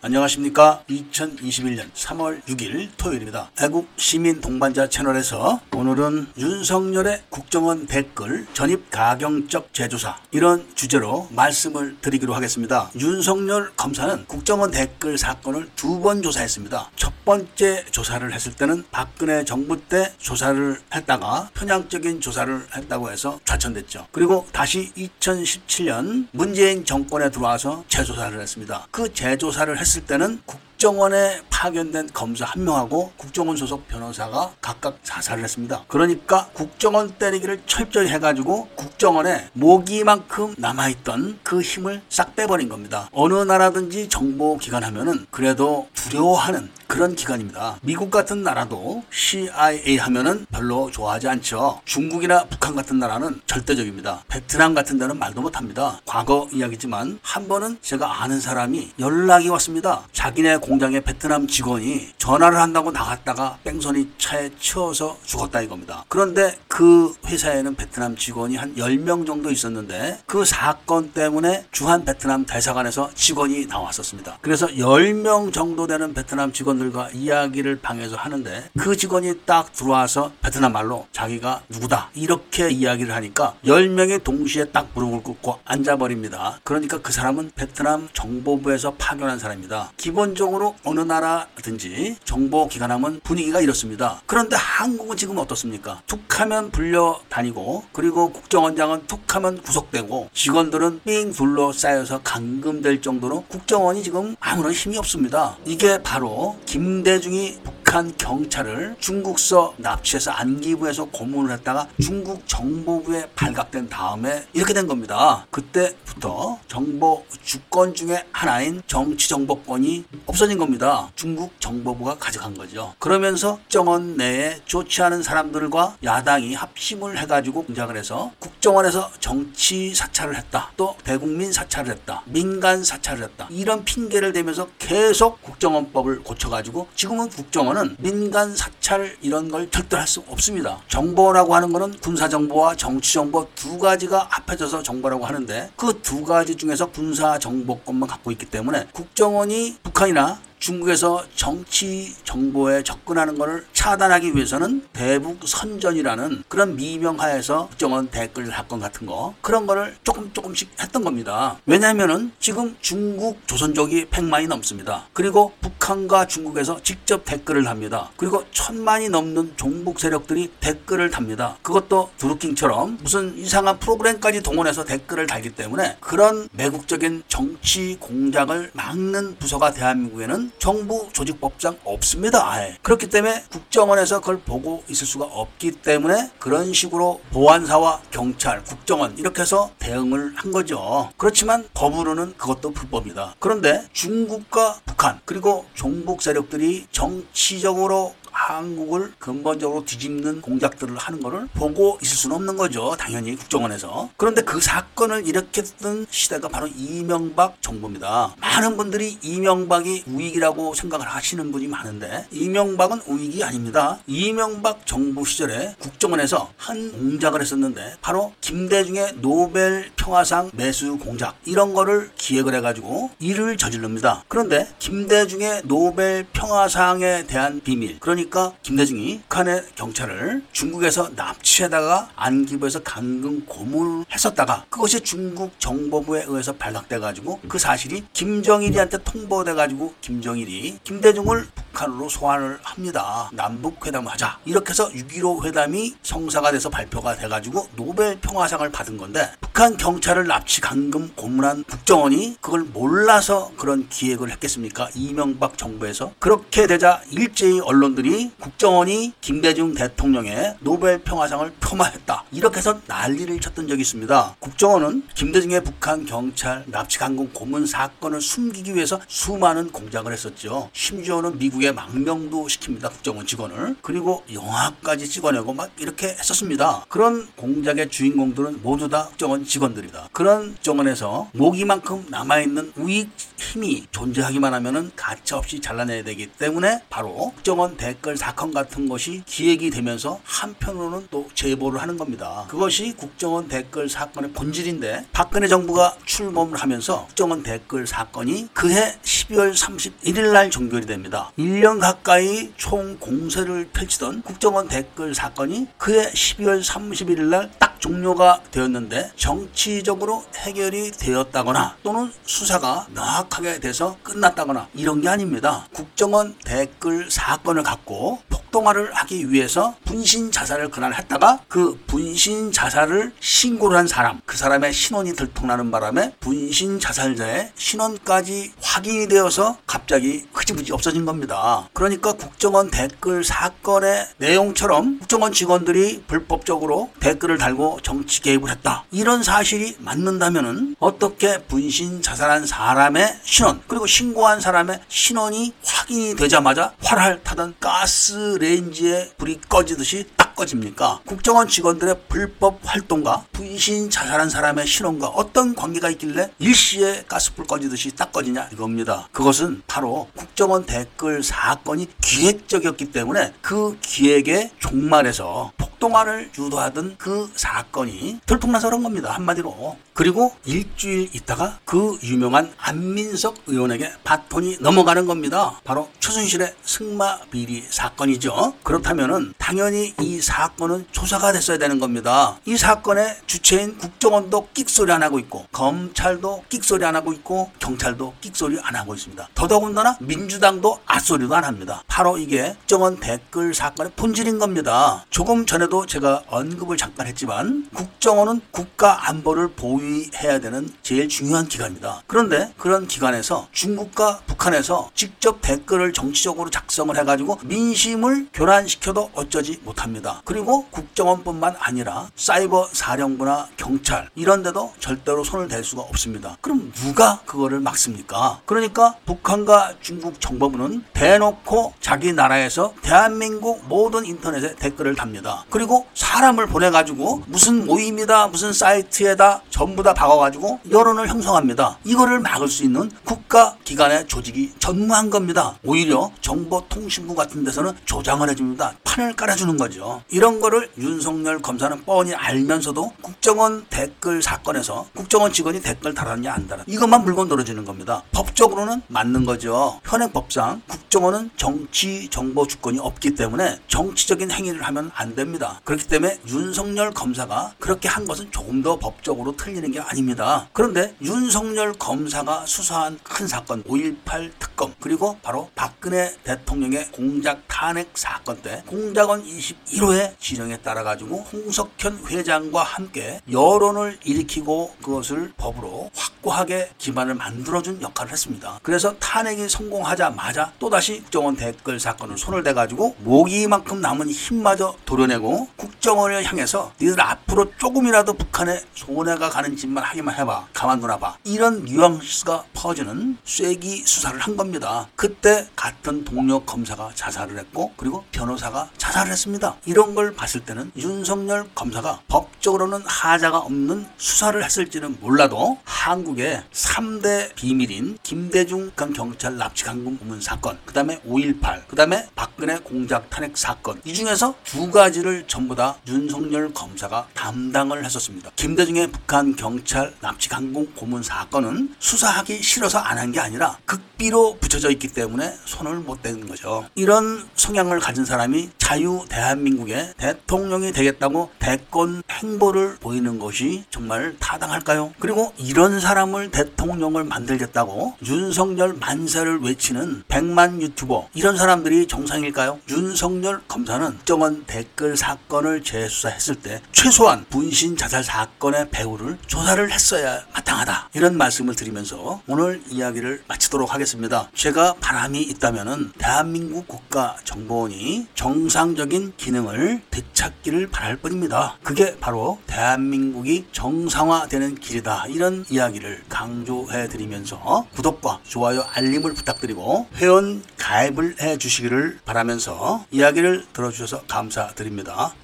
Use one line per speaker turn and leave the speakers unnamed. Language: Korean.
안녕하십니까. 2021년 3월 6일 토요일입니다. 애국 시민 동반자 채널에서 오늘은 윤석열의 국정원 댓글 전입 가경적 재조사 이런 주제로 말씀을 드리기로 하겠습니다. 윤석열 검사는 국정원 댓글 사건을 두 번 조사했습니다. 첫 번째 조사를 했을 때는 박근혜 정부 때 조사를 했다가 편향적인 조사를 했다고 해서 좌천됐죠. 그리고 다시 2017년 문재인 정권에 들어와서 재조사를 했습니다. 그 재조사를 했을 때는 국 정원에 파견된 검사 한 명하고 국정원 소속 변호사가 각각 자살을 했습니다. 그러니까 국정원 때리기를 철저히 해가지고 국정원에 모기만큼 남아있던 그 힘을 싹 빼버린 겁니다. 어느 나라든지 정보기관 하면은 그래도 두려워하는 그런 기관입니다. 미국 같은 나라도 CIA 하면은 별로 좋아하지 않죠. 중국이나 북한 같은 나라는 절대적입니다. 베트남 같은 데는 말도 못합니다. 과거 이야기지만 한 번은 제가 아는 사람이 연락이 왔습니다. 자기네 공장의 베트남 직원이 전화를 한다고 나갔다가 뺑소니 차에 치워서 죽었다 이겁니다. 그런데 그 회사에는 베트남 직원이 한 10명 정도 있었는데 그 사건 때문에 주한 베트남 대사관에서 직원이 나왔었습니다. 그래서 10명 정도 되는 베트남 직원들과 이야기를 방에서 하는데 그 직원이 딱 들어와서 베트남 말로 자기가 누구다 이렇게 이야기를 하니까 10명이 동시에 딱 무릎을 꿇고 앉아버립니다. 그러니까 그 사람은 베트남 정보부에서 파견한 사람입니다. 기본적으로 어느 나라든지 정보기관 하면 분위기가 이렇습니다. 그런데 한국은 지금 어떻습니까? 툭 하면 불려 다니고 그리고 국정원장은 툭 하면 구속되고 직원들은 삥 둘러싸여서 감금될 정도로 국정원이 지금 아무런 힘이 없습니다. 이게 바로 김대중이 북 한 경찰을 중국서 납치해서 안기부에서 고문을 했다가 중국 정보부에 발각된 다음에 이렇게 된 겁니다. 그때부터 정보 주권 중에 하나인 정치정보권이 없어진 겁니다. 중국 정보부가 가져간 거죠. 그러면서 정원 내에 좋지 않은 사람들과 야당이 합심을 해가지고 공작을 해서 국정원에서 정치 사찰을 했다. 또 대국민 사찰을 했다. 민간 사찰을 했다. 이런 핑계를 대면서 계속 국정원법을 고쳐가지고 지금은 국정원은 민간 사찰 이런 걸 절대 할수 없습니다. 정보라고 하는 거는 군사 정보와 정치 정보 두 가지가 합해져서 정보라고 하는데 그 두 가지 중에서 군사 정보권만 갖고 있기 때문에 국정원이 북한이나 중국에서 정치 정보에 접근하는 것을 차단하기 위해서는 대북 선전이라는 그런 미명하에서 국정원 댓글 사건 같은 거 그런 거를 조금 조금씩 했던 겁니다. 왜냐하면은 지금 중국 조선족이 100만이 넘습니다. 그리고 북한과 중국에서 직접 댓글을 합니다. 그리고 천만이 넘는 종북 세력들이 댓글을 답니다. 그것도 드루킹처럼 무슨 이상한 프로그램까지 동원해서 댓글을 달기 때문에 그런 매국적인 정치 공작을 막는 부서가 대한민국에는 정부 조직법상 없습니다. 아예. 그렇기 때문에 국정 원에서 그걸 보고 있을 수가 없기 때문에 그런 식으로 보안사와 경찰, 국정원 이렇게 해서 대응을 한 거죠. 그렇지만 법으로는 그것도 불법이다. 그런데 중국과 북한 그리고 종북 세력들이 정치적으로 한국을 근본적으로 뒤집는 공작들을 하는 것을 보고 있을 수는 없는 거죠. 당연히 국정원에서. 그런데 그 사건을 일으켰던 시대가 바로 이명박 정부입니다. 많은 분들이 이명박이 우익이라고 생각을 하시는 분이 많은데 이명박은 우익이 아닙니다. 이명박 정부 시절에 국정원에서 한 공작을 했었는데 바로 김대중의 노벨 평화상 매수 공작 이런 거를 기획을 해가지고 일을 저질릅니다. 그런데 김대중의 노벨 평화상에 대한 비밀 그러니까 김대중이 북한의 경찰을 중국에서 납치해다가 안기부에서 강금 고문을 했었다가 그것이 중국 정보부에 의해서 발각돼가지고 그 사실이 김정일이한테 통보돼가지고 김정일이 김대중을 북 한으로 소환을 합니다. 남북 회담을 하자. 이렇게 해서 6.15 회담이 성사가 돼서 발표가 돼가지고 노벨 평화상을 받은 건데 북한 경찰을 납치 감금 고문한 국정원이 그걸 몰라서 그런 기획을 했겠습니까? 이명박 정부에서 그렇게 되자 일제히 언론들이 국정원이 김대중 대통령의 노벨 평화상을 폄하했다. 이렇게 해서 난리를 쳤던 적이 있습니다. 국정원은 김대중의 북한 경찰 납치 감금 고문 사건을 숨기기 위해서 수많은 공작을 했었죠. 심지어는 미국의 감옥에 망명도 시킵니다. 국정원 직원을. 그리고 영화까지 찍어내고 막 이렇게 했었습니다. 그런 공작의 주인공들은 모두 다 국정원 직원들이다. 그런 국정원에서 모기만큼 남아있는 우익 힘이 존재하기만 하면은 가차없이 잘라내야 되기 때문에 바로 국정원 댓글 사건 같은 것이 기획이 되면서 한편으로는 또 제보를 하는 겁니다. 그것이 국정원 댓글 사건의 본질인데 박근혜 정부가 출범을 하면서 국정원 댓글 사건이 그해 12월 31일 날 종결이 됩니다. 1년 가까이 총 공세를 펼치던 국정원 댓글 사건이 그해 12월 31일 날딱 종료가 되었는데 정치적으로 해결이 되었다거나 또는 수사가 명확하게 돼서 끝났다거나 이런 게 아닙니다. 국정원 댓글 사건을 갖고 폭동화를 하기 위해서 분신 자살을 그날 했다가 그 분신 자살을 신고를 한 사람 그 사람의 신원이 들통나는 바람에 분신 자살자의 신원까지 확인이 되어서 갑자기 흐지부지 없어진 겁니다. 그러니까 국정원 댓글 사건의 내용처럼 국정원 직원들이 불법적으로 댓글을 달고 정치 개입을 했다. 이런 사실이 맞는다면은 어떻게 분신 자살한 사람의 신원 그리고 신고한 사람의 신원이 확인이 되자마자 활활 타던 가스 레인지에 불이 꺼지듯이 딱 꺼집니까? 국정원 직원들의 불법 활동과 분신 자살한 사람의 신원과 어떤 관계가 있길래 일시에 가스불 꺼지듯이 딱 꺼지냐 이겁니다. 그것은 바로 국정원 댓글 사건이 기획적이었기 때문에 그 기획의 종말에서 폭동화를 유도하던 그 사건이 들통나서 그런 겁니다. 한마디로. 그리고 일주일 있다가 그 유명한 안민석 의원에게 바톤이 넘어가는 겁니다. 바로 최순실의 승마 비리 사건이죠. 그렇다면은 당연히 이 사건은 조사가 됐어야 되는 겁니다. 이 사건의 주체인 국정원도 끽소리 안 하고 있고 검찰도 끽소리 안 하고 있고 경찰도 끽소리 안 하고 있습니다. 더더군다나 민주당도 앗소리도 안 합니다. 바로 이게 국정원 댓글 사건의 본질인 겁니다. 조금 전에도 제가 언급을 잠깐 했지만 국정원은 국가 안보를 보 위해야 되는 제일 중요한 기관입니다. 그런데 그런 기관에서 중국과 북한에서 직접 댓글을 정치적으로 작성을 해가지고 민심을 교란시켜도 어쩌지 못합니다. 그리고 국정원뿐만 아니라 사이버 사령부나 경찰 이런 데도 절대로 손을 댈 수가 없습니다. 그럼 누가 그거를 막습니까? 그러니까 북한과 중국 정보부는 대놓고 자기 나라에서 대한민국 모든 인터넷에 댓글을 답니다. 그리고 사람을 보내가지고 무슨 모임이다 무슨 사이트에다 전부 다 박아가지고 여론을 형성합니다. 이거를 막을 수 있는 국가 기관의 조직이 전무한 겁니다. 오히려 정보통신부 같은 데서는 조장을 해줍니다. 판을 깔아주는 거죠. 이런 거를 윤석열 검사는 뻔히 알면서도 국정원 댓글 사건에서 국정원 직원이 댓글 달았냐 안 달았냐 이것만 물건 늘어지는 겁니다. 법적으로는 맞는 거죠. 현행법상 국정원은 정치 정보 주권이 없기 때문에 정치적인 행위를 하면 안 됩니다. 그렇기 때문에 윤석열 검사가 그렇게 한 것은 조금 더 법적으로 틀리는 게 아닙니다. 그런데 윤석열 검사가 수사한 큰 사건 5.18 특검 그리고 바로 박근혜 대통령의 공작 탄핵 사건 때 공작원 21호의 지령에 따라 가지고 홍석현 회장과 함께 여론을 일으키고 그것을 법으로 확고하게 기반을 만들어준 역할을 했습니다. 그래서 탄핵이 성공하자마자 또다시 국정원 댓글 사건을 손을 대가지고 모기만큼 남은 힘마저 도려내고 국정원을 향해서 니들 앞으로 조금이라도 북한에 손해가 가는 짓만 하기만 해봐. 가만두나 봐. 이런 뉘앙스가 퍼지는 쐐기 수사를 한 겁니다. 그때 같은 동료 검사가 자살을 했고 그리고 변호사가 자살을 했습니다. 이런 걸 봤을 때는 윤석열 검사가 법적으로는 하자가 없는 수사를 했을지는 몰라도 한국의 3대 비밀인 김대중 전 경찰 납치 강금 고문 사건, 그 다음에 5.18, 그 다음에 박근혜 공작 탄핵 사건 이 중에서 두 가지를 전부 다 윤석열 검사가 담당을 했었습니다. 김대중의 북한 경찰 납치 강공 고문 사건은 수사하기 싫어서 안 한 게 아니라 극비로 붙여져 있기 때문에 손을 못 대는 거죠. 이런 성향을 가진 사람이 자유 대한민국의 대통령이 되겠다고 대권 행보를 보이는 것이 정말 타당할까요? 그리고 이런 사람을 대통령을 만들겠다고 윤석열 만세를 외치는 백만 유튜버 이런 사람들이 정상일까요? 윤석열 검사는 정원 댓글 사건을 재수사했을 때 최소한 분신 자살 사건의 배후를 조사를 했어야 마땅하다 이런 말씀을 드리면서 오늘 이야기를 마치도록 하겠습니다. 제가 바람이 있다. 있다면은 대한민국 국가정보원이 정상적인 기능을 되찾기를 바랄 뿐입니다. 그게 바로 대한민국이 정상화되는 길이다. 이런 이야기를 강조해 드리면서 구독과 좋아요, 알림을 부탁드리고 회원 가입을 해 주시기를 바라면서 이야기를 들어주셔서 감사드립니다.